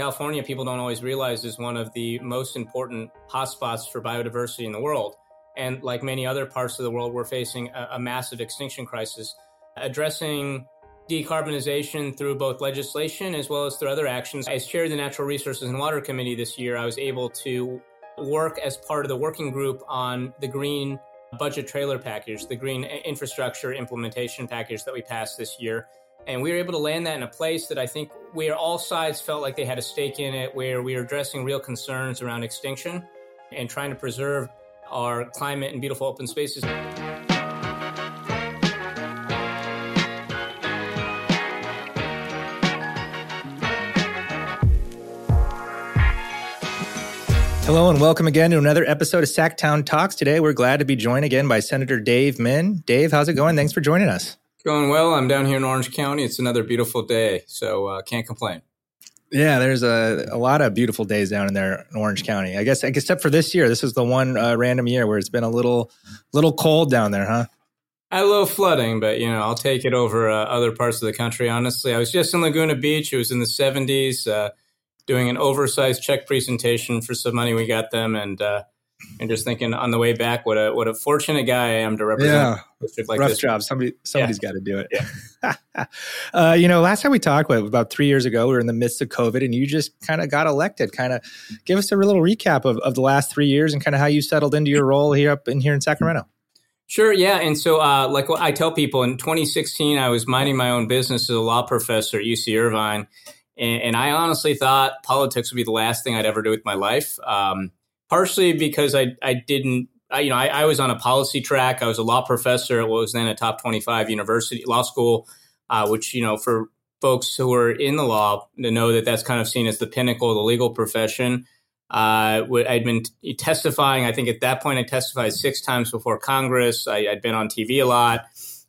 California, people don't always realize, is one of the most important hotspots for biodiversity in the world. And like many other parts of the world, we're facing a, a massive extinction crisis. Addressing decarbonization through both legislation as well as through other actions. As chair of the Natural Resources and Water Committee this year, I was able to work as part of the working group on the green budget trailer package, the green infrastructure implementation package that we passed this year. And we were able to land that in a place that I think where all sides felt like they had a stake in it, where we were addressing real concerns around extinction and trying to preserve our climate and beautiful open spaces. Hello and welcome again to another episode of SacTown Talks. Today we're glad to be joined again by Senator Dave Min. Dave, how's it going? Thanks for joining us. Going well. I'm down here in Orange County. It's another beautiful day, so uh, can't complain. Yeah, there's a, a lot of beautiful days down in there in Orange County. I guess except for this year, this is the one uh, random year where it's been a little little cold down there, huh? A little flooding, but you know I'll take it over uh, other parts of the country. Honestly, I was just in Laguna Beach. It was in the 70s doing an oversized check presentation for some money we got them, and uh, and just thinking on the way back, what a what a fortunate guy I am to represent yeah. a district like Rough this. job. Somebody somebody's yeah. got to do it. Yeah. uh, you know, last time we talked about three years ago, we were in the midst of COVID, and you just kind of got elected. Kind of give us a little recap of, of the last three years and kind of how you settled into your role here up in here in Sacramento. Sure, yeah. And so, uh, like what I tell people, in 2016, I was minding my own business as a law professor at UC Irvine. And, and, I honestly thought politics would be the last thing I'd ever do with my life. Um, partially because I, I didn't, I, you know, I, I, was on a policy track. I was a law professor at what was then a top 25 university law school, uh, which, you know, for folks who are in the law to know that that's kind of seen as the pinnacle of the legal profession. Uh, I'd been testifying. I think at that point I testified six times before Congress. I, had been on TV a lot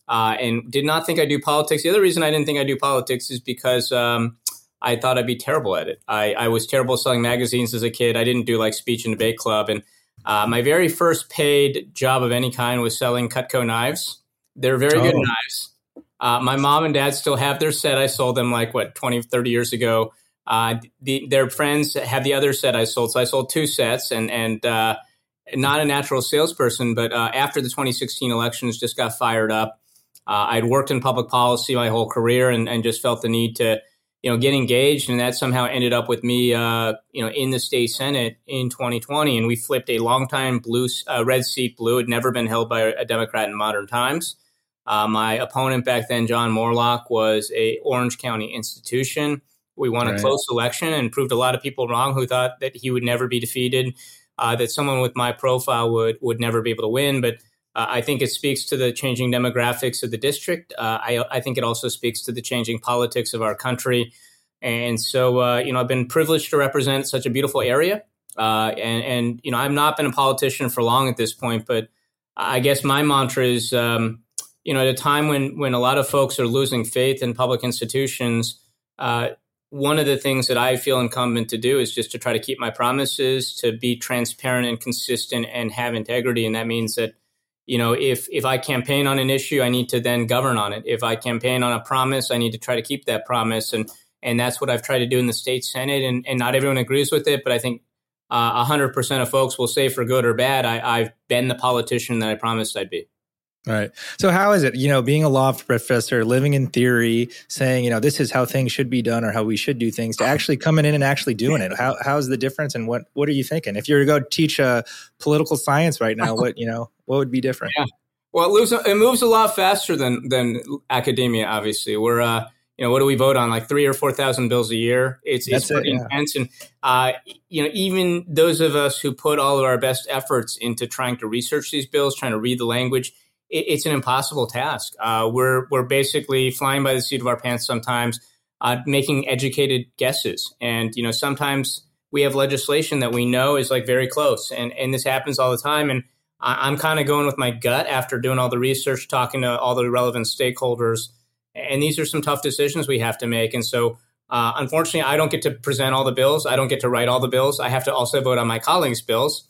uh, and did not think I'd do politics. The other reason I didn't think I'd do politics is because um, I thought I'd be terrible at it. I, I was terrible selling magazines as a kid. I didn't do like speech and debate club. And uh, my very first paid job of any kind was selling Cutco knives. They're very oh. good knives. Uh, my mom and dad still have their set. I sold them like what 20, 30 years ago. Uh, the, their friends have the other set I sold. So I sold two sets and, and, uh, not a natural salesperson, but uh, after the 2016 elections, just got fired up. Uh, I'd worked in public policy my whole career and, and just felt the need to you know, get engaged, and that somehow ended up with me, uh, you know, in the state senate in 2020, and we flipped a longtime blue, uh, red seat blue. It had never been held by a Democrat in modern times. Uh, my opponent back then, John Moorlach, was a Orange County institution. We won right. a close election and proved a lot of people wrong who thought that he would never be defeated, uh, that someone with my profile would would never be able to win, but. Uh, I think it speaks to the changing demographics of the district. Uh, I, I, think it also speaks to the changing politics of our country. And so, uh, you know, I've been privileged to represent such a beautiful area. Uh, and, and, you know, I've not been a politician for long at this point, but I guess my mantra is, um, you know, at a time when, when a lot of folks are losing faith in public institutions, uh, one of the things that I feel incumbent to do is just to try to keep my promises, to be transparent and consistent and have integrity. And that means that you know if if i campaign on an issue i need to then govern on it. If i campaign on a promise i need to try to keep that promise. And and that's what i've tried to do in the state senate. And, and not everyone agrees with it but i think uh, 100% of folks will say for good or bad I, i've been the politician that i promised i'd be Right. So how is it, you know, being a law professor, living in theory, saying, you know, this is how things should be done or how we should do things to actually coming in and actually doing it? How how's the difference and what what are you thinking? If you were to go teach a political science right now, what, you know, what would be different? Yeah. Well, it moves, it moves a lot faster than than academia obviously. We're uh you know, what do we vote on? Like three or four thousand bills a year. It's That's it's pretty it, yeah. intense, and uh, you know, even those of us who put all of our best efforts into trying to research these bills, trying to read the language, it, it's an impossible task. Uh, we're we're basically flying by the seat of our pants sometimes, uh, making educated guesses, and you know sometimes we have legislation that we know is like very close, and and this happens all the time. And I'm kind of going with my gut after doing all the research, talking to all the relevant stakeholders, and these are some tough decisions we have to make. And so, uh, unfortunately, I don't get to present all the bills. I don't get to write all the bills. I have to also vote on my colleagues' bills.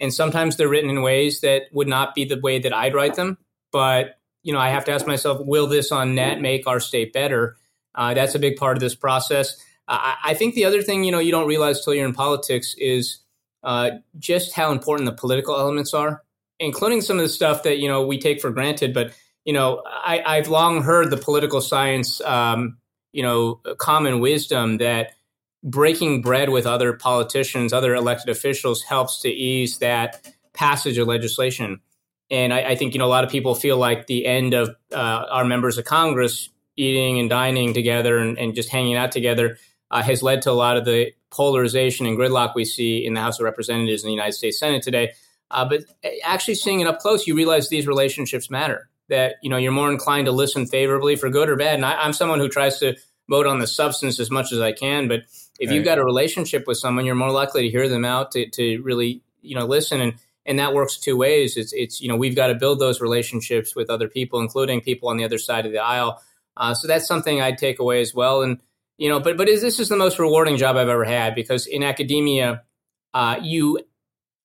And sometimes they're written in ways that would not be the way that I'd write them. But you know, I have to ask myself, will this on net make our state better? Uh, that's a big part of this process. I, I, think the other thing you know you don't realize till you're in politics is uh, just how important the political elements are, including some of the stuff that you know we take for granted. But you know, I, have long heard the political science, um, you know, common wisdom that breaking bread with other politicians, other elected officials, helps to ease that passage of legislation. And I, I think you know a lot of people feel like the end of uh, our members of Congress eating and dining together and, and just hanging out together uh, has led to a lot of the polarization and gridlock we see in the House of Representatives and the United States Senate today. Uh, but actually seeing it up close, you realize these relationships matter. That you know you're more inclined to listen favorably for good or bad. And I, am someone who tries to vote on the substance as much as I can. But if right. you've got a relationship with someone, you're more likely to hear them out to, to really you know listen and and that works two ways. It's it's you know we've got to build those relationships with other people, including people on the other side of the aisle. Uh, so that's something I'd take away as well. And you know, but but this is the most rewarding job I've ever had because in academia, uh, you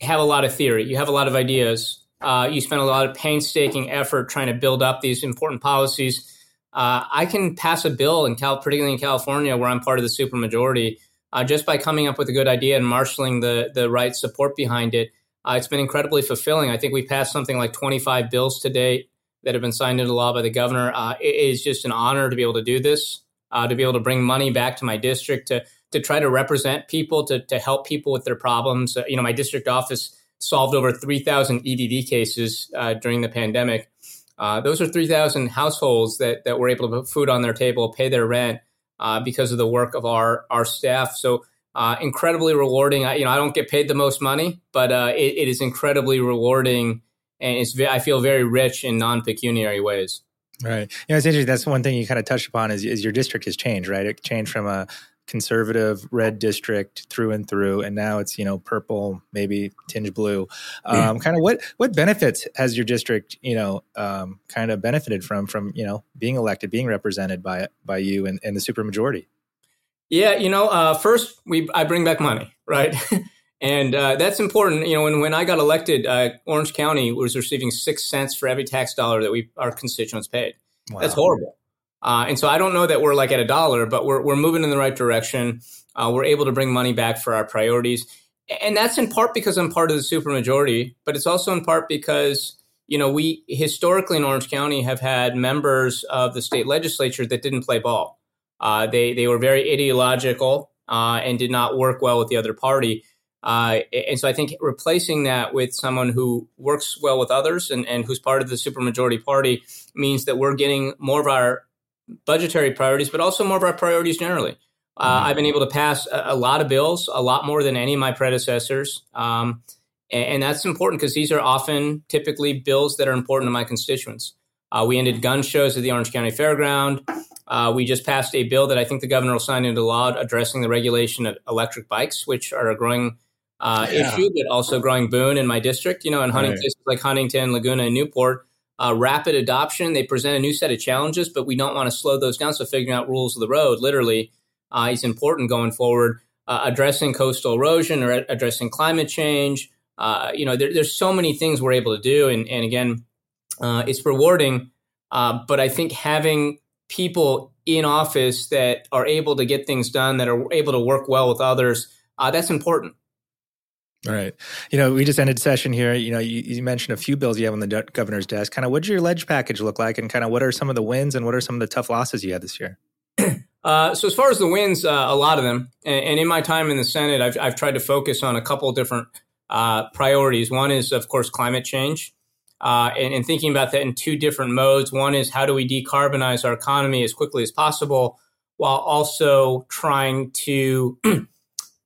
have a lot of theory, you have a lot of ideas, uh, you spend a lot of painstaking effort trying to build up these important policies. Uh, I can pass a bill in Cal, particularly in California, where I'm part of the supermajority, uh, just by coming up with a good idea and marshaling the the right support behind it. Uh, it's been incredibly fulfilling. I think we passed something like 25 bills to date that have been signed into law by the governor. Uh, it is just an honor to be able to do this, uh, to be able to bring money back to my district, to to try to represent people, to to help people with their problems. Uh, you know, my district office solved over 3,000 EDD cases uh, during the pandemic. Uh, those are 3,000 households that that were able to put food on their table, pay their rent because of the work of our our staff. So. Incredibly rewarding. I, you know, I don't get paid the most money, but it, it is incredibly rewarding and it's I feel very rich in non pecuniary ways. Right. You know, it's interesting. That's one thing you kind of touched upon is, is your district has changed, right? It changed from a conservative red district through and through, and now it's you know purple, maybe tinge blue. Um, kind of what what benefits has your district you know um, kind of benefited from from you know being elected, being represented by by you and, and the supermajority? Yeah, you know, uh, first we I bring back money, right? And uh, that's important. You know, when, when I got elected, uh, Orange County was receiving six cents for every tax dollar that we our constituents paid. Wow. That's horrible. Uh, and so I don't know that we're like at a dollar, but we're, we're moving in the right direction. Uh, we're able to bring money back for our priorities. And that's in part because I'm part of the supermajority, but it's also in part because, you know, we historically in Orange County have had members of the state legislature that didn't play ball. Uh, they, they were very ideological uh, and did not work well with the other party. Uh, and so I think replacing that with someone who works well with others and, and who's part of the supermajority party means that we're getting more of our budgetary priorities, but also more of our priorities generally. Uh, mm-hmm. I've been able to pass a, a, lot of bills, a lot more than any of my predecessors. Um, and, and, that's important because these are often typically bills that are important to my constituents. Uh, we ended gun shows at the Orange County Fairground. Uh, we just passed a bill that I think the governor will sign into law addressing the regulation of electric bikes, which are a growing uh, yeah. issue, but also growing boon in my district. You know, in hunting right. places like Huntington, Laguna, and Newport, uh, rapid adoption. They present a new set of challenges, but we don't want to slow those down. So figuring out rules of the road, literally, uh, is important going forward. Uh, addressing coastal erosion or addressing climate change. Uh, you know, there, there's so many things we're able to do, and, and again, uh, it's rewarding. but I think having people in office that are able to get things done, that are able to work well with others, that's important. All right. You know, we just ended session here. You know, you, you mentioned a few bills you have on the governor's desk. Kind of what does your ledge package look like, and kind of what are some of the wins and what are some of the tough losses you had this year? Uh, so as far as the wins, uh, a lot of them. And, and, in my time in the Senate, I've, I've tried to focus on a couple different uh, priorities. One is, of course, climate change. Uh, and, and, thinking about that in two different modes. One is how do we decarbonize our economy as quickly as possible while also trying to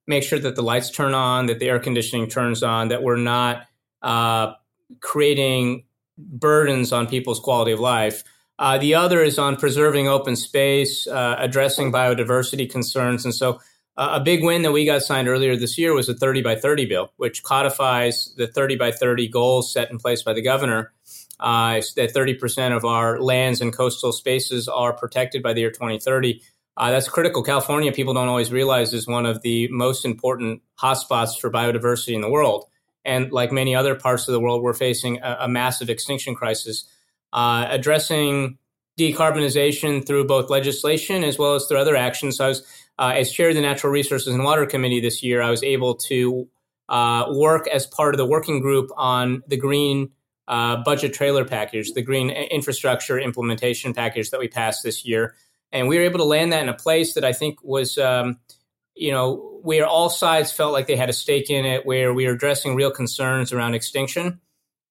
make sure that the lights turn on, that the air conditioning turns on, that we're not uh, creating burdens on people's quality of life. Uh, the other is on preserving open space, uh, addressing biodiversity concerns. And so, uh, a big win that we got signed earlier this year was the 30 by 30 bill, which codifies the 30 by 30 goals set in place by the governor. Uh, that 30% of our lands and coastal spaces are protected by the year 2030. Uh, that's critical. California, people don't always realize, is one of the most important hotspots for biodiversity in the world. And like many other parts of the world, we're facing a, a massive extinction crisis. Uh, addressing decarbonization through both legislation as well as through other actions. So I was uh, as chair of the Natural Resources and Water Committee this year, I was able to uh, work as part of the working group on the green uh, budget trailer package, the green infrastructure implementation package that we passed this year. And we were able to land that in a place that I think was, um, you know, where all sides felt like they had a stake in it, where we were addressing real concerns around extinction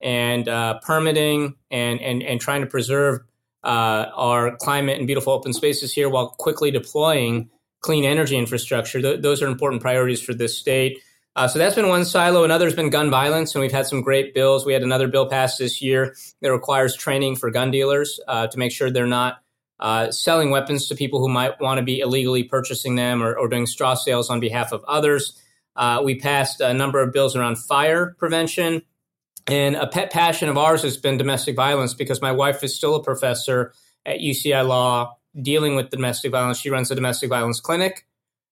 and uh, permitting and, and, and trying to preserve uh, our climate and beautiful open spaces here while quickly deploying clean energy infrastructure. Th- those are important priorities for this state. Uh, so that's been one silo. Another's been gun violence, and we've had some great bills. We had another bill passed this year that requires training for gun dealers uh, to make sure they're not uh, selling weapons to people who might want to be illegally purchasing them or, or doing straw sales on behalf of others. Uh, we passed a number of bills around fire prevention. And a pet passion of ours has been domestic violence because my wife is still a professor at UCI Law dealing with domestic violence. She runs a domestic violence clinic.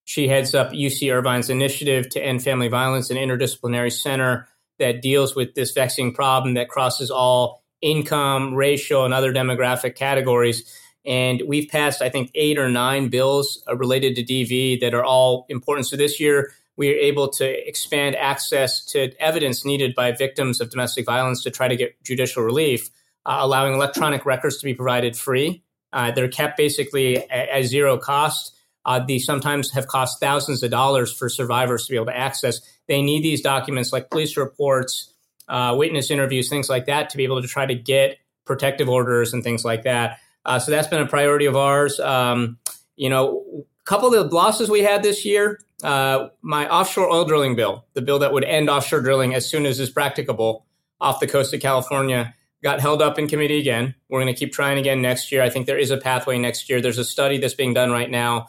She heads up UC Irvine's initiative to end family violence, an interdisciplinary center that deals with this vexing problem that crosses all income, racial, and other demographic categories. And we've passed, I think, eight or nine bills uh, related to DV that are all important. So this year, we are able to expand access to evidence needed by victims of domestic violence to try to get judicial relief, uh, allowing electronic records to be provided free. Uh, they're kept basically at, at zero cost uh, these sometimes have cost thousands of dollars for survivors to be able to access. They need these documents like police reports, uh, witness interviews, things like that to be able to try to get protective orders and things like that. Uh, so that's been a priority of ours. Um, you know, a couple of the losses we had this year, uh, my offshore oil drilling bill, the bill that would end offshore drilling as soon as is practicable off the coast of California, got held up in committee again. We're going to keep trying again next year. I think there is a pathway next year. There's a study that's being done right now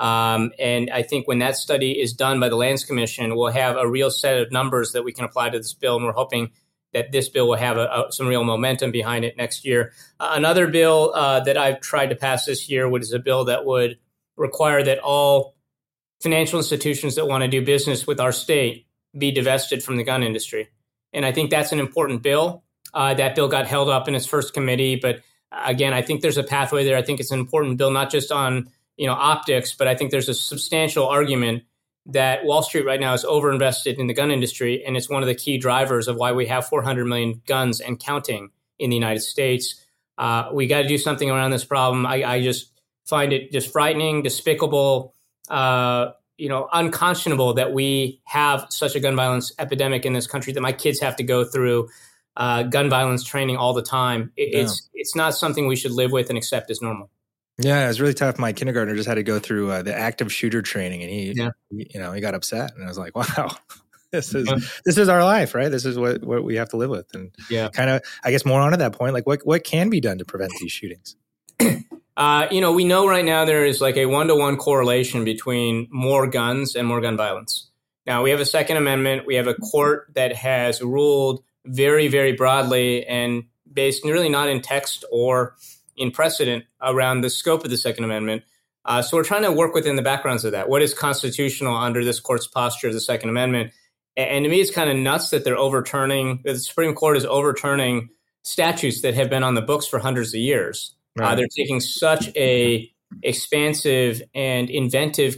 um, and I think when that study is done by the Lands Commission, we'll have a real set of numbers that we can apply to this bill. And we're hoping that this bill will have a, a, some real momentum behind it next year. Uh, another bill uh, that I've tried to pass this year is a bill that would require that all financial institutions that want to do business with our state be divested from the gun industry. And I think that's an important bill. Uh, that bill got held up in its first committee, but again, I think there's a pathway there. I think it's an important bill, not just on you know optics, but I think there's a substantial argument that Wall Street right now is overinvested in the gun industry, and it's one of the key drivers of why we have 400 million guns and counting in the United States. Uh, we got to do something around this problem. I, I, just find it just frightening, despicable, uh, you know, unconscionable that we have such a gun violence epidemic in this country that my kids have to go through uh, gun violence training all the time. It, yeah. It's it's not something we should live with and accept as normal. Yeah, it was really tough. My kindergartner just had to go through uh, the active shooter training, and he, yeah. he, you know, he got upset, and I was like, "Wow, this is this is our life, right? This is what what we have to live with." And yeah, kind of, I guess, more on to that point, like what what can be done to prevent these shootings? Uh, you know, we know right now there is like a one to one correlation between more guns and more gun violence. Now we have a Second Amendment. We have a court that has ruled very, very broadly and based really not in text or in precedent around the scope of the Second Amendment. Uh, so we're trying to work within the backgrounds of that. What is constitutional under this court's posture of the Second Amendment? And to me, it's kind of nuts that they're overturning, that the Supreme Court is overturning statutes that have been on the books for hundreds of years. Uh, right. Uh, they're taking such a expansive and inventive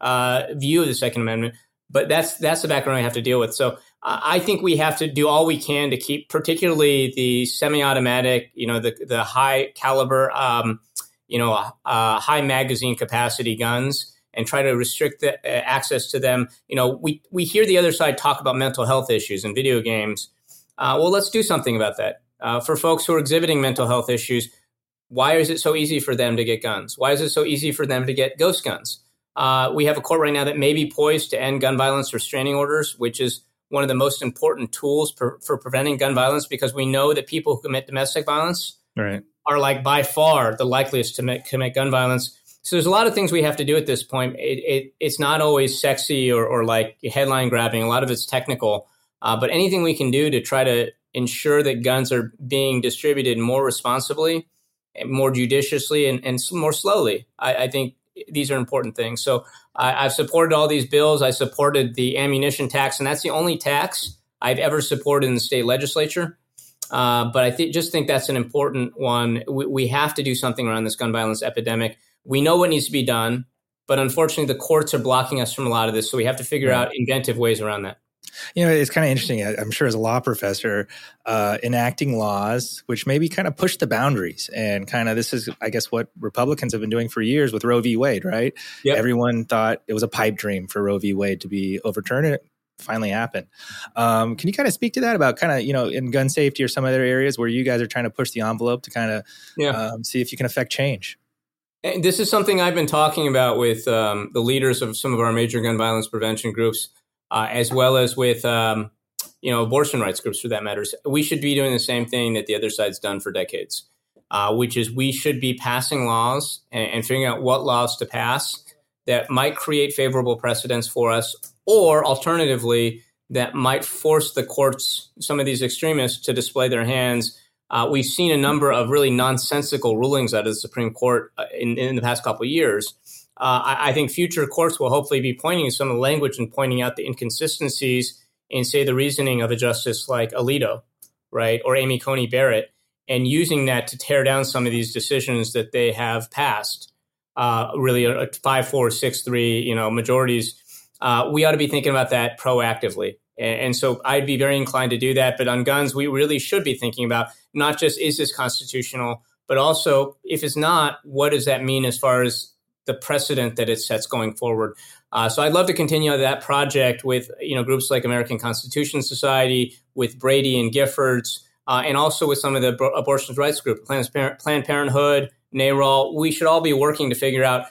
uh, view of the Second Amendment, but that's that's the background we have to deal with. So I think we have to do all we can to keep, particularly the semi-automatic, you know, the the high caliber, um, you know, uh, high magazine capacity guns, and try to restrict the uh, access to them. You know, we we hear the other side talk about mental health issues in video games. Uh, well, let's do something about that uh, for folks who are exhibiting mental health issues. Why is it so easy for them to get guns? Why is it so easy for them to get ghost guns? Uh, we have a court right now that may be poised to end gun violence restraining orders, which is one of the most important tools for, for preventing gun violence because we know that people who commit domestic violence right. are like by far the likeliest to make, commit gun violence. So there's a lot of things we have to do at this point. It, it, it's not always sexy or, or like headline grabbing. A lot of it's technical. Uh, but anything we can do to try to ensure that guns are being distributed more responsibly, more judiciously, and, and more slowly, I, I think these are important things. So I, have supported all these bills. I supported the ammunition tax, and that's the only tax I've ever supported in the state legislature. Uh, but I th- just think that's an important one. We, we, have to do something around this gun violence epidemic. We know what needs to be done. But unfortunately, the courts are blocking us from a lot of this. So we have to figure out inventive ways around that. You know, it's kind of interesting. I'm sure as a law professor, uh, enacting laws which maybe kind of push the boundaries, and kind of this is, I guess, what Republicans have been doing for years with Roe v. Wade. Right? Yep. Everyone thought it was a pipe dream for Roe v. Wade to be overturned. And it finally happened. Um, can you kind of speak to that about kind of you know in gun safety or some other areas where you guys are trying to push the envelope to kind of yeah. um, see if you can affect change? And this is something I've been talking about with um, the leaders of some of our major gun violence prevention groups, uh, as well as with um, you know abortion rights groups for that matters. We should be doing the same thing that the other side's done for decades, uh, which is we should be passing laws and, and figuring out what laws to pass that might create favorable precedents for us, or alternatively that might force the courts, some of these extremists, to display their hands uh, we've seen a number of really nonsensical rulings out of the Supreme Court uh, in, in the past couple of years. Uh, I, I, think future courts will hopefully be pointing to some of the language and pointing out the inconsistencies in, say, the reasoning of a justice like Alito, right, or Amy Coney Barrett, and using that to tear down some of these decisions that they have passed. Uh, really, a, a five, four, six, three, you know, majorities. Uh, we ought to be thinking about that proactively. And, and so I'd be very inclined to do that. But on guns, we really should be thinking about not just is this constitutional, but also if it's not, what does that mean as far as the precedent that it sets going forward? Uh, so I'd love to continue that project with you know groups like American Constitution Society, with Brady and Giffords, uh, and also with some of the abortion rights group, Planned, Planned Parenthood, NARAL. We should all be working to figure out,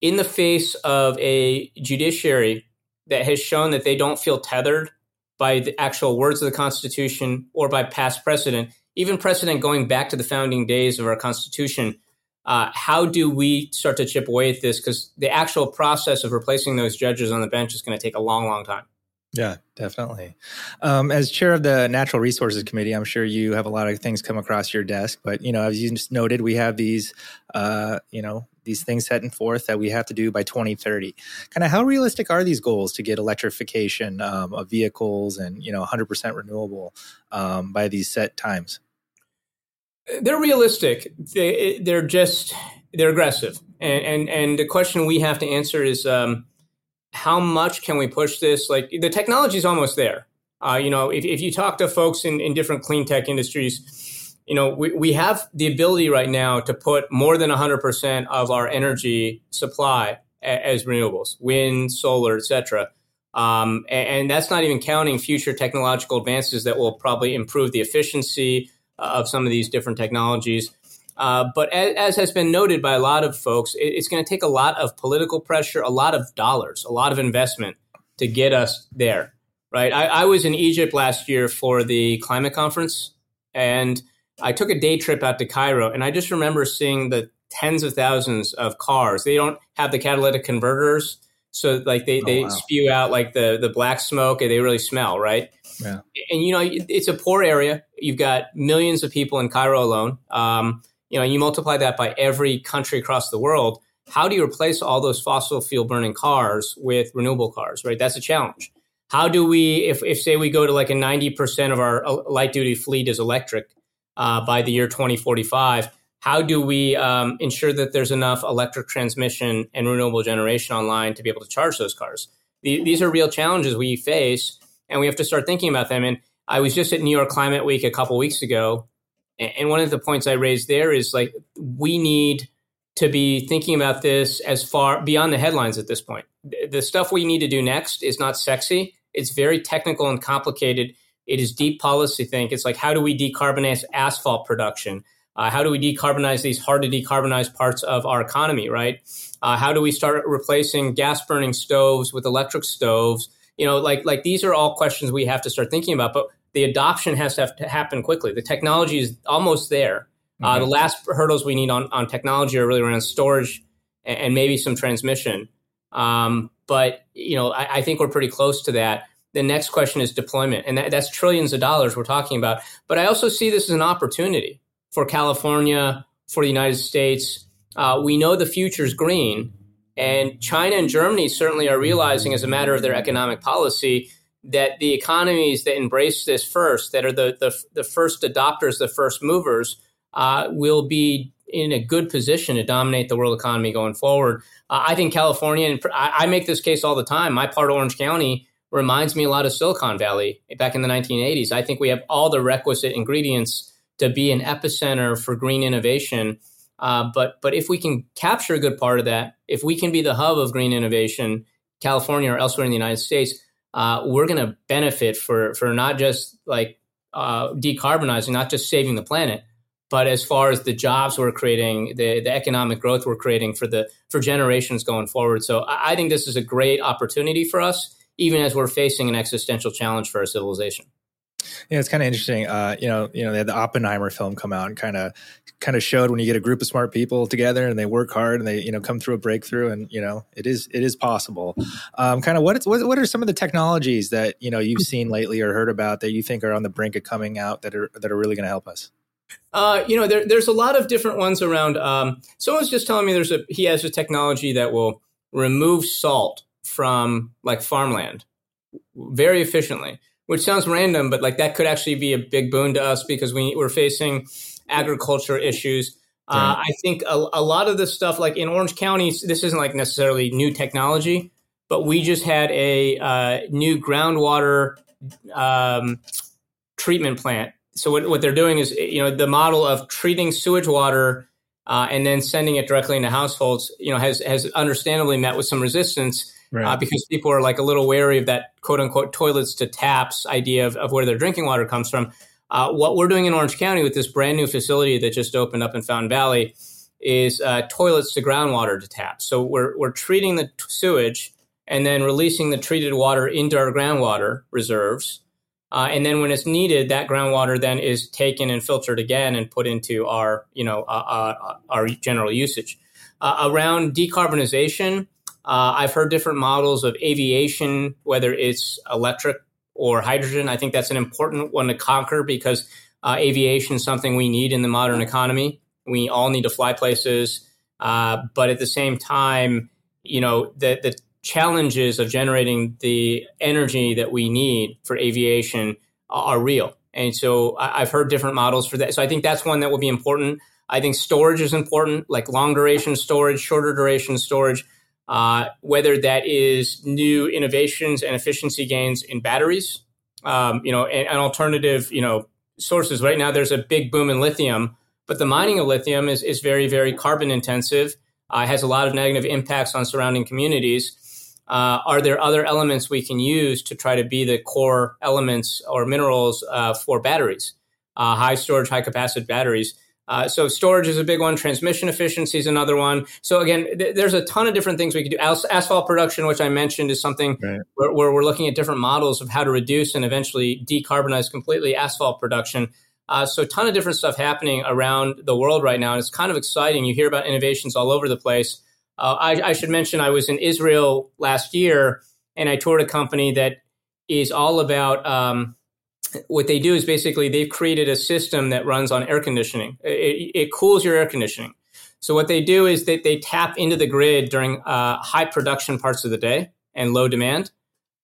in the face of a judiciary that has shown that they don't feel tethered by the actual words of the Constitution or by past precedent, even precedent going back to the founding days of our Constitution. Uh, how do we start to chip away at this? Because the actual process of replacing those judges on the bench is going to take a long, long time. Yeah, definitely. Um, as chair of the Natural Resources Committee, I'm sure you have a lot of things come across your desk. But you know, as you just noted, we have these, uh, you know, these things setting forth that we have to do by 2030. Kind of how realistic are these goals to get electrification um, of vehicles and you know 100% renewable um, by these set times? They're realistic. They, they're just they're aggressive, and and and the question we have to answer is. Um, how much can we push this? Like the technology is almost there. Uh, you know, if, if you talk to folks in, in different clean tech industries, you know, we, we have the ability right now to put more than 100% of our energy supply as renewables, wind, solar, etc. Um, and, and, that's not even counting future technological advances that will probably improve the efficiency of some of these different technologies. Uh, but as, as, has been noted by a lot of folks, it, it's going to take a lot of political pressure, a lot of dollars, a lot of investment to get us there. Right? I, I was in Egypt last year for the climate conference, and I took a day trip out to Cairo, and I just remember seeing the tens of thousands of cars. They don't have the catalytic converters, so like they, oh, they wow. spew out like the the black smoke, and they really smell, right? Yeah. And you know, it's a poor area. You've got millions of people in Cairo alone. Um, you know, you multiply that by every country across the world. How do you replace all those fossil fuel burning cars with renewable cars, right? That's a challenge. How do we, if, if say we go to like a 90% of our uh, light duty fleet is electric uh, by the year 2045, how do we um, ensure that there's enough electric transmission and renewable generation online to be able to charge those cars? The, these are real challenges we face, and we have to start thinking about them. And I was just at New York Climate Week a couple weeks ago, and one of the points I raised there is like we need to be thinking about this as far beyond the headlines at this point. The stuff we need to do next is not sexy. It's very technical and complicated. It is deep policy think. It's like how do we decarbonize asphalt production? Uh, how do we decarbonize these hard to decarbonize parts of our economy? Right? Uh, how do we start replacing gas burning stoves with electric stoves? You know, like like these are all questions we have to start thinking about. But the adoption has to, to happen quickly. The technology is almost there. Uh, mm-hmm. Uh, the last hurdles we need on, on technology are really around storage and, and maybe some transmission. Um, but you know, I, I, think we're pretty close to that. The next question is deployment, and that, that's trillions of dollars we're talking about. But I also see this as an opportunity for California, for the United States. Uh, we know the future is green, and China and Germany certainly are realizing, as a matter of their economic policy, that the economies that embrace this first, that are the, the, the first adopters, the first movers, uh, will be in a good position to dominate the world economy going forward. Uh, I think California, and I, I, make this case all the time. My part of Orange County reminds me a lot of Silicon Valley back in the 1980s. I think we have all the requisite ingredients to be an epicenter for green innovation. Uh, but but if we can capture a good part of that, if we can be the hub of green innovation, California or elsewhere in the United States, uh, we're going to benefit for for not just like uh, decarbonizing, not just saving the planet, but as far as the jobs we're creating, the, the economic growth we're creating for the for generations going forward. So I, I think this is a great opportunity for us, even as we're facing an existential challenge for our civilization. Yeah, it's kind of interesting. Uh, you know, you know, they had the Oppenheimer film come out and kind of kind of showed when you get a group of smart people together and they work hard and they you know come through a breakthrough and you know it is it is possible. Um, kind of what, what what are some of the technologies that you know you've seen lately or heard about that you think are on the brink of coming out that are that are really going to help us? Uh, you know, there, there's a lot of different ones around. Um, someone's just telling me there's a he has a technology that will remove salt from like farmland very efficiently, which sounds random, but like that could actually be a big boon to us because we, we're facing agriculture issues. Uh, I think a, a, lot of this stuff, like in Orange County, this isn't like necessarily new technology, but we just had a uh, new groundwater um, treatment plant. So what, what they're doing is you know the model of treating sewage water uh, and then sending it directly into households you know has has understandably met with some resistance right. uh, because people are like a little wary of that quote unquote toilets to taps idea of, of where their drinking water comes from uh, what we're doing in orange county with this brand new facility that just opened up in fountain valley is uh, toilets to groundwater to taps so we're, we're treating the sewage and then releasing the treated water into our groundwater reserves uh, and then when it's needed, that groundwater then is taken and filtered again and put into our, you know, uh, uh, our general usage. Uh, around decarbonization, uh, I've heard different models of aviation, whether it's electric or hydrogen. I think that's an important one to conquer because uh, aviation is something we need in the modern economy. We all need to fly places, but at the same time, you know, the the challenges of generating the energy that we need for aviation are real. And so I've heard different models for that. So I think that's one that will be important. I think storage is important, like long duration storage, shorter duration storage, uh, whether that is new innovations and efficiency gains in batteries, um, you know, and, and, alternative, you know, sources. Right now, there's a big boom in lithium, but the mining of lithium is, is very, very carbon intensive. Uh, has a lot of negative impacts on surrounding communities uh, are there other elements we can use to try to be the core elements or minerals uh, for batteries, uh, high storage, high capacity batteries? Uh, so storage is a big one. Transmission efficiency is another one. So again, th- there's a ton of different things we can do. As- asphalt production, which I mentioned, is something right. where, where, we're looking at different models of how to reduce and eventually decarbonize completely asphalt production. Uh, so a ton of different stuff happening around the world right now. And it's kind of exciting. You hear about innovations all over the place. Uh, I, I, should mention I was in Israel last year and I toured a company that is all about um, what they do is basically they've created a system that runs on air conditioning. It, it cools your air conditioning. So what they do is that they tap into the grid during uh, high production parts of the day and low demand.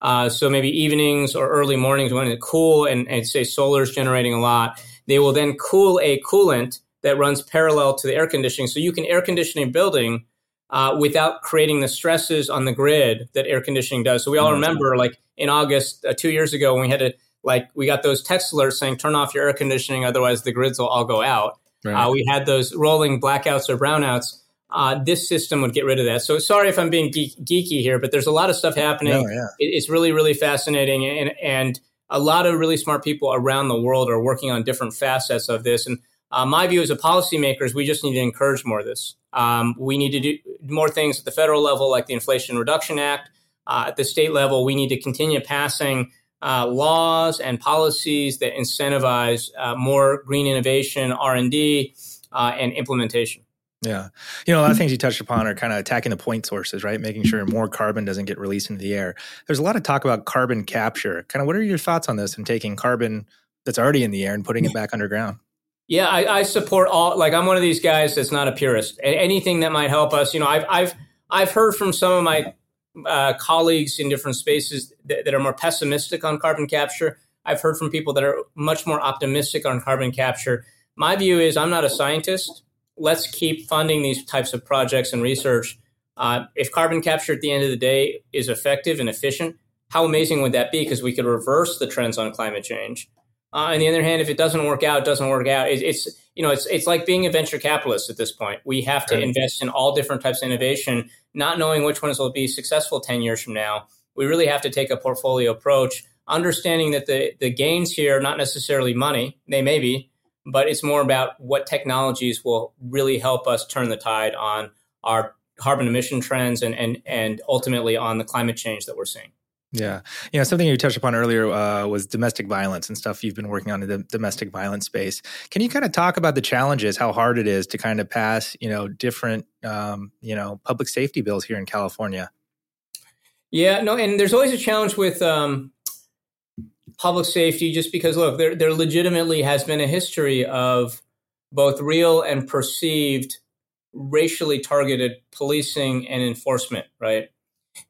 Uh, so maybe evenings or early mornings when it's cool and, and say solar is generating a lot, they will then cool a coolant that runs parallel to the air conditioning. So you can air condition a building uh, without creating the stresses on the grid that air conditioning does. So we all mm-hmm. remember, like in August uh, two years ago, when we had to like we got those text alerts saying turn off your air conditioning, otherwise the grids will all go out. Right. Uh, we had those rolling blackouts or brownouts. Uh, this system would get rid of that. So sorry if I'm being geek, geeky here, but there's a lot of stuff happening. No, yeah. it, it's really, really fascinating, and and a lot of really smart people around the world are working on different facets of this. And uh, my view as a policymaker is we just need to encourage more of this. Um, we need to do more things at the federal level, like the Inflation Reduction Act. Uh, at the state level, we need to continue passing uh, laws and policies that incentivize uh, more green innovation, R and D, uh, and implementation. Yeah. You know, a lot of things you touched upon are kind of attacking the point sources, right? Making sure more carbon doesn't get released into the air. There's a lot of talk about carbon capture. Kind of what are your thoughts on this and taking carbon that's already in the air and putting it back underground? Yeah, I, I, support all. Like, I'm one of these guys that's not a purist. Anything that might help us, you know, I've I've I've heard from some of my uh, colleagues in different spaces that, that, are more pessimistic on carbon capture. I've heard from people that are much more optimistic on carbon capture. My view is I'm not a scientist. let's keep funding these types of projects and research. Uh, if carbon capture at the end of the day is effective and efficient, how amazing would that be? Because we could reverse the trends on climate change. Uh, on the other hand, if it doesn't work out, it doesn't work out. It, it's you know, it's it's like being a venture capitalist at this point. We have to right. invest in all different types of innovation, not knowing which ones will be successful ten years from now. We really have to take a portfolio approach, understanding that the the gains here are not necessarily money; they may be, but it's more about what technologies will really help us turn the tide on our carbon emission trends and and and ultimately on the climate change that we're seeing. Yeah. You know, something you touched upon earlier uh, was domestic violence and stuff you've been working on in the domestic violence space. Can you kind of talk about the challenges, how hard it is to kind of pass, you know, different, um, you know, public safety bills here in California? Yeah, no, and there's always a challenge with um, public safety just because, look, there, there legitimately has been a history of both real and perceived racially targeted policing and enforcement, right?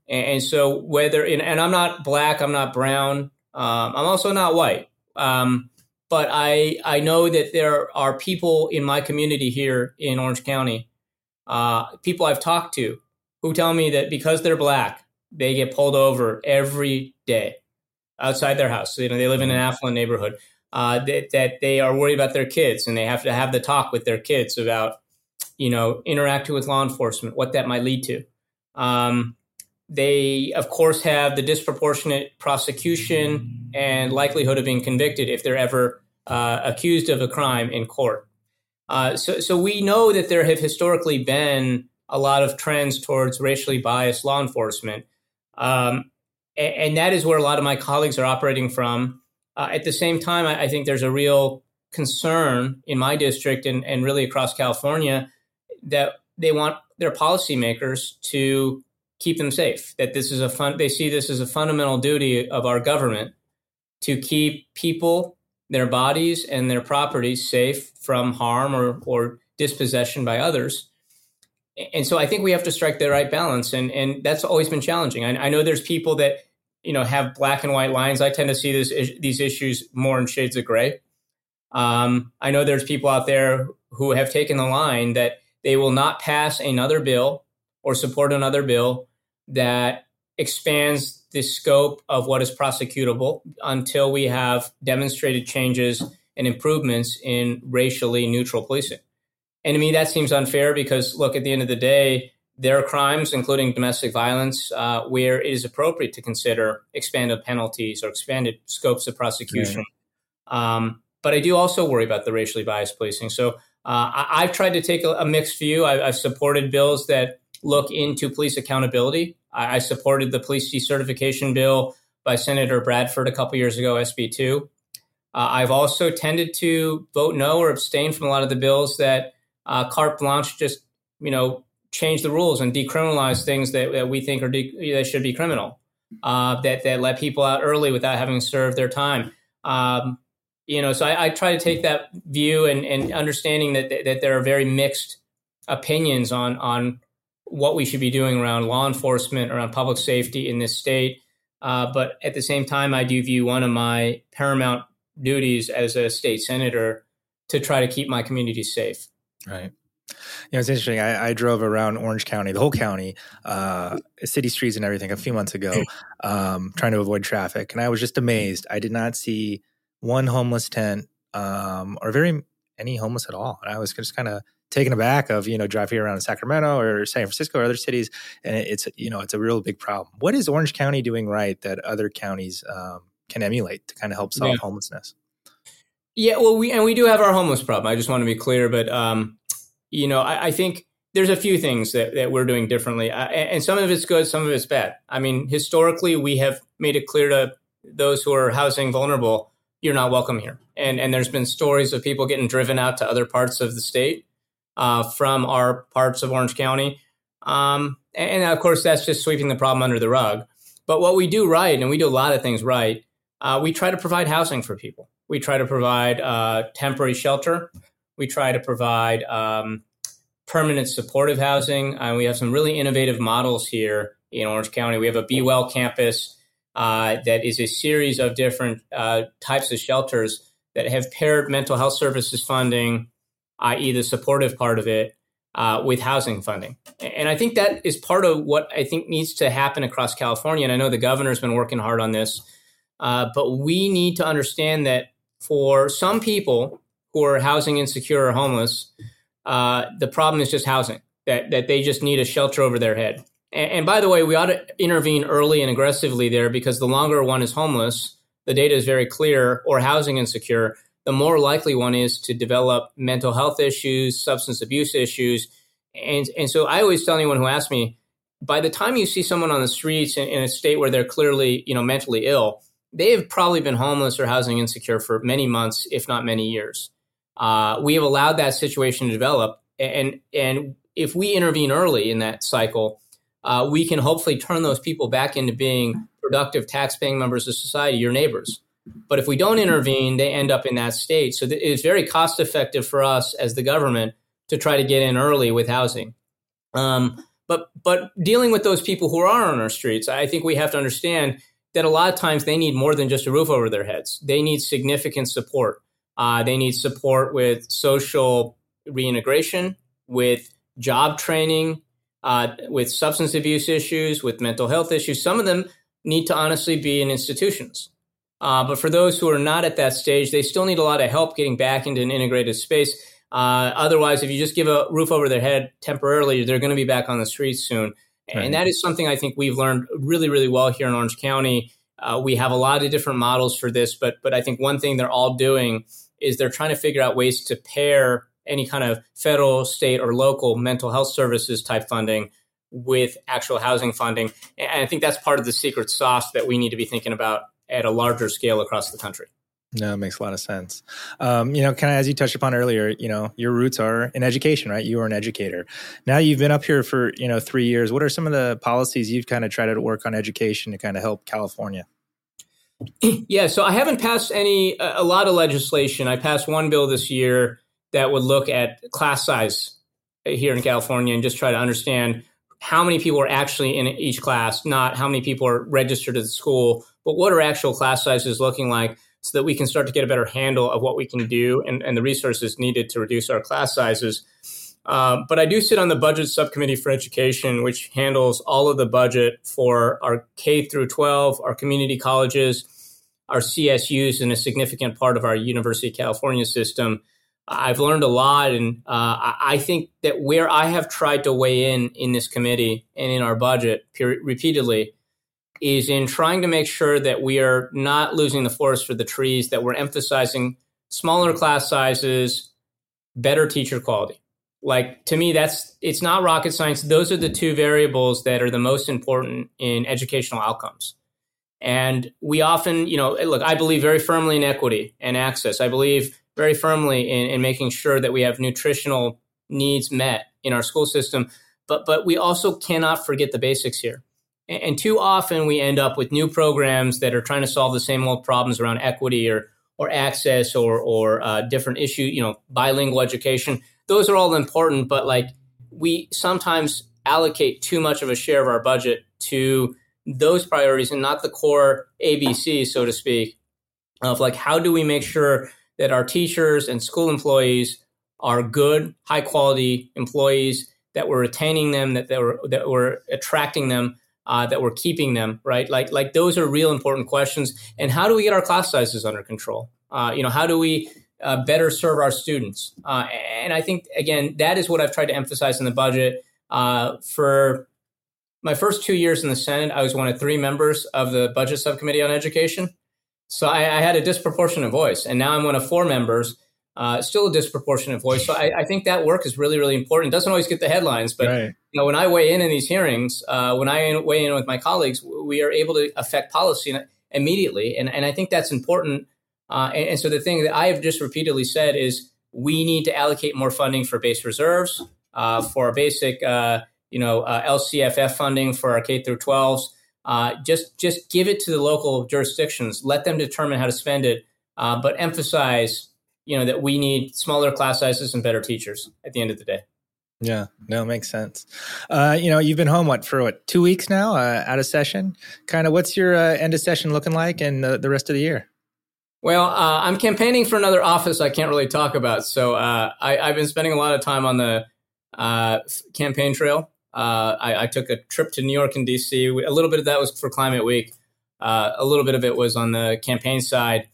And, and so whether in, and I'm not black, I'm not brown, um, I'm also not white. Um, but I I know that there are people in my community here in Orange County, uh, people I've talked to, who tell me that because they're black, they get pulled over every day outside their house. So, you know, they live in an affluent neighborhood. Uh, that, that they are worried about their kids and they have to have the talk with their kids about, you know, interacting with law enforcement, what that might lead to. Um, they, of course, have the disproportionate prosecution and likelihood of being convicted if they're ever uh, accused of a crime in court. Uh, so, so we know that there have historically been a lot of trends towards racially biased law enforcement. Um, and, and, that is where a lot of my colleagues are operating from. Uh, at the same time, I, I, think there's a real concern in my district and, and really across California that they want their policymakers to keep them safe. That this is a fun. They see this as a fundamental duty of our government to keep people, their bodies, and their properties safe from harm or or dispossession by others. And so I think we have to strike the right balance, and and that's always been challenging. I, I know there's people that you know have black and white lines. I tend to see this these issues more in shades of gray. Um, I know there's people out there who have taken the line that they will not pass another bill or support another bill that expands the scope of what is prosecutable until we have demonstrated changes and improvements in racially neutral policing. And to me, that seems unfair because, look, at the end of the day, there are crimes, including domestic violence, uh, where it is appropriate to consider expanded penalties or expanded scopes of prosecution. Um, but I do also worry about the racially biased policing. So uh, I, have tried to take a, a mixed view. I, I've supported bills that look into police accountability. I, I supported the police decertification bill by Senator Bradford a couple years ago, SB2. Uh, I've also tended to vote no or abstain from a lot of the bills that uh, carte blanche just, you know, change the rules and decriminalize things that, that we think are de- that should be criminal. Uh, that that let people out early without having served their time. Um, you know, so I, I, try to take that view and, and understanding that, that, that there are very mixed opinions on on what we should be doing around law enforcement, around public safety in this state. Uh, but at the same time, I do view one of my paramount duties as a state senator to try to keep my community safe. Right. You know, it's interesting. I, I drove around Orange County, the whole county, uh, city streets and everything a few months ago, um, trying to avoid traffic. And I was just amazed. I did not see one homeless tent um, or very any homeless at all. And I was just kind of taken aback of you know driving around in Sacramento or San Francisco or other cities, and it's you know it's a real big problem. What is Orange County doing right that other counties um, can emulate to kind of help solve yeah. homelessness? Yeah, well, we and we do have our homeless problem. I just want to be clear, but um, you know, I, I, think there's a few things that, that we're doing differently, uh, and some of it's good, some of it's bad. I mean, historically, we have made it clear to those who are housing vulnerable, you're not welcome here. And and there's been stories of people getting driven out to other parts of the state uh, from our parts of Orange County. Um, and of course, that's just sweeping the problem under the rug. But what we do right, and we do a lot of things right, uh, we try to provide housing for people. We try to provide uh, temporary shelter. We try to provide um, permanent supportive housing. And we have some really innovative models here in Orange County. We have a Be Well campus uh, that is a series of different uh, types of shelters that have paired mental health services funding i.e., the supportive part of it, uh, with housing funding. And I think that is part of what I think needs to happen across California. And I know the governor's been working hard on this, uh, but we need to understand that for some people who are housing insecure or homeless, uh, the problem is just housing, that, that they just need a shelter over their head. And, by the way, we ought to intervene early and aggressively there because the longer one is homeless, the data is very clear, or housing insecure, the more likely one is to develop mental health issues, substance abuse issues. And, and so I always tell anyone who asks me, by the time you see someone on the streets in, in a state where they're clearly, you know, mentally ill, they have probably been homeless or housing insecure for many months, if not many years. Uh, we have allowed that situation to develop, and and if we intervene early in that cycle, uh, we can hopefully turn those people back into being productive, tax-paying members of society, your neighbors. But if we don't intervene, they end up in that state. So it's very cost effective for us as the government to try to get in early with housing. Um, but but dealing with those people who are on our streets, I think we have to understand that a lot of times they need more than just a roof over their heads. They need significant support. Uh, they need support with social reintegration, with job training, uh, with substance abuse issues, with mental health issues. Some of them need to honestly be in institutions. Uh, but for those who are not at that stage, they still need a lot of help getting back into an integrated space. Uh, otherwise, if you just give a roof over their head temporarily, they're going to be back on the streets soon. Right. And that is something I think we've learned really, really well here in Orange County. Uh, we have a lot of different models for this, but but I think one thing they're all doing is they're trying to figure out ways to pair any kind of federal, state, or local mental health services type funding with actual housing funding. And I think that's part of the secret sauce that we need to be thinking about at a larger scale across the country. No, it makes a lot of sense. Um, you know, kind of as you touched upon earlier, you know, your roots are in education, right? You are an educator. Now you've been up here for, you know, three years. What are some of the policies you've kind of tried to work on education to kind of help California? Yeah, so I haven't passed any, a lot of legislation. I passed one bill this year that would look at class size here in California and just try to understand how many people are actually in each class, not how many people are registered at the school, but what are actual class sizes looking like so that we can start to get a better handle of what we can do and, and the resources needed to reduce our class sizes. Uh, but I do sit on the budget subcommittee for education, which handles all of the budget for our K through 12, our community colleges, our CSUs, and a significant part of our University of California system. I've learned a lot, and uh, I think that where I have tried to weigh in in this committee and in our budget repeatedly is in trying to make sure that we are not losing the forest for the trees, that we're emphasizing smaller class sizes, better teacher quality. Like to me, that's it's not rocket science. Those are the two variables that are the most important in educational outcomes. And we often, you know, look, I believe very firmly in equity and access. I believe very firmly in, in making sure that we have nutritional needs met in our school system. But but we also cannot forget the basics here. And too often we end up with new programs that are trying to solve the same old problems around equity or or access or or uh, different issue, you know, bilingual education. Those are all important, but like we sometimes allocate too much of a share of our budget to those priorities and not the core ABC, so to speak, of like how do we make sure that our teachers and school employees are good, high quality employees, that we're retaining them, that, that we're that we're attracting them uh, that we're keeping them right? Like like those are real important questions. And how do we get our class sizes under control? Uh, you know how do we uh, better serve our students? Uh, and i think again that is what i've tried to emphasize in the budget. Uh, for my first two years in the senate i was one of three members of the budget subcommittee on education so I, I had a disproportionate voice and now i'm one of four members uh, still a disproportionate voice. So I, I, think that work is really, really important. It doesn't always get the headlines, but right. you know, when I weigh in in these hearings, uh, when I weigh in with my colleagues, we are able to affect policy immediately, and and I think that's important. Uh, and, and, so the thing that I have just repeatedly said is we need to allocate more funding for base reserves, uh, for basic, uh, you know, uh, LCFF funding for our K through 12s. Just just give it to the local jurisdictions. Let them determine how to spend it, but emphasize you know that we need smaller class sizes and better teachers at the end of the day yeah no makes sense uh, you know you've been home what for what two weeks now uh, out of session kind of what's your uh, end of session looking like and the, the rest of the year Well, uh, I'm campaigning for another office I can't really talk about. So uh, I, have been spending a lot of time on the uh, campaign trail. Uh, I, I, took a trip to New York and DC. A little bit of that was for Climate Week. Uh, a little bit of it was on the campaign side.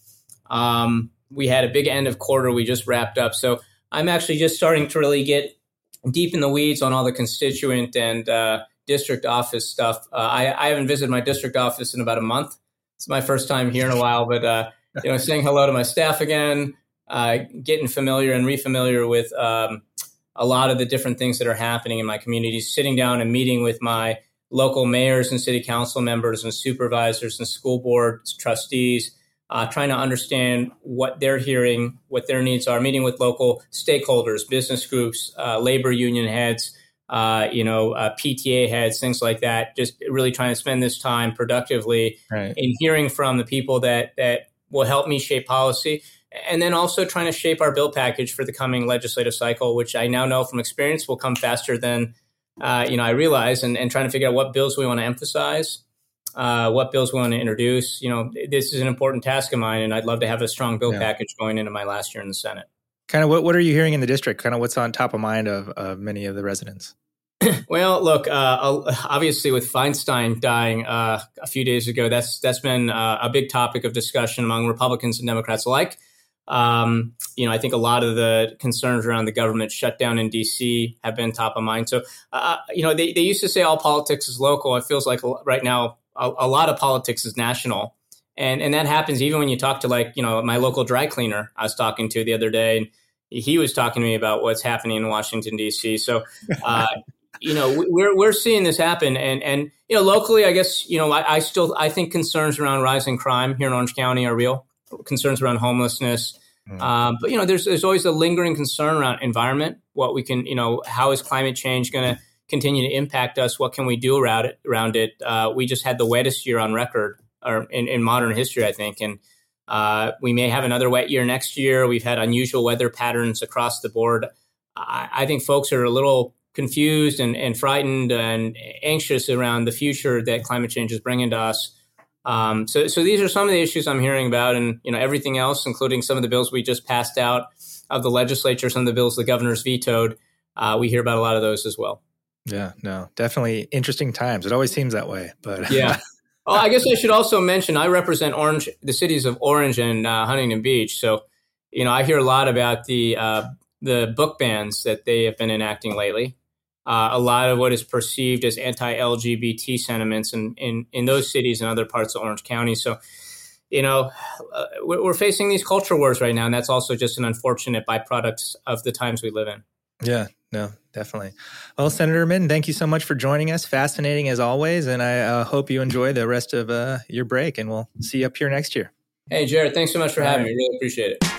Um, we had a big end of quarter we just wrapped up. So I'm actually just starting to really get deep in the weeds on all the constituent and uh, district office stuff. I, I, haven't visited my district office in about a month. It's my first time here in a while, but you know, saying hello to my staff again, uh, getting familiar and refamiliar with um, a lot of the different things that are happening in my community, sitting down and meeting with my local mayors and city council members and supervisors and school board trustees, uh, trying to understand what they're hearing, what their needs are, meeting with local stakeholders, business groups, uh, labor union heads, uh, you know, uh, PTA heads, things like that. Just really trying to spend this time productively right. in hearing from the people that that will help me shape policy. And then also trying to shape our bill package for the coming legislative cycle, which I now know from experience will come faster than uh, you know I realize, and, and trying to figure out what bills we want to emphasize, uh, what bills we want to introduce. You know, this is an important task of mine, and I'd love to have a strong bill yeah. package going into my last year in the Senate. Kind of what what are you hearing in the district? Kind of what's on top of mind of, of many of the residents? well, look, uh, obviously with Feinstein dying uh, a few days ago, that's that's been uh, a big topic of discussion among Republicans and Democrats alike. Um, you know, I think a lot of the concerns around the government shutdown in D.C. have been top of mind. So, uh, you know, they, they used to say all politics is local. It feels like right now a, a lot of politics is national. And, and that happens even when you talk to like, you know, my local dry cleaner I was talking to the other day. And he was talking to me about what's happening in Washington D.C. So, uh, you know, we're we're seeing this happen, and and you know, locally, I guess you know, I, I, still I think concerns around rising crime here in Orange County are real. Concerns around homelessness, mm. um, but you know, there's there's always a lingering concern around environment. What we can, you know, how is climate change going to continue to impact us? What can we do around it? Around it, uh, we just had the wettest year on record, or in, in modern history, I think, and. Uh, we may have another wet year next year. We've had unusual weather patterns across the board. I, I think folks are a little confused and, and frightened and anxious around the future that climate change is bringing to us. Um, so, so these are some of the issues I'm hearing about, and you know everything else, including some of the bills we just passed out of the legislature, some of the bills the governor's vetoed. Uh, we hear about a lot of those as well. Yeah, no, definitely interesting times. It always seems that way, but yeah. Oh, I guess I should also mention I represent Orange, the cities of Orange and uh, Huntington Beach. So, you know, I hear a lot about the uh, the book bans that they have been enacting lately uh, a lot of what is perceived as anti-LGBT sentiments in, in, in those cities and other parts of Orange County. So, you know, uh, we're facing these culture wars right now, and that's also just an unfortunate byproduct of the times we live in. Yeah, no, definitely. Well, Senator Min, thank you so much for joining us. Fascinating as always, and I uh, hope you enjoy the rest of uh, your break, and we'll see you up here next year. Hey, Jared, thanks so much for All having right. me. Really appreciate it.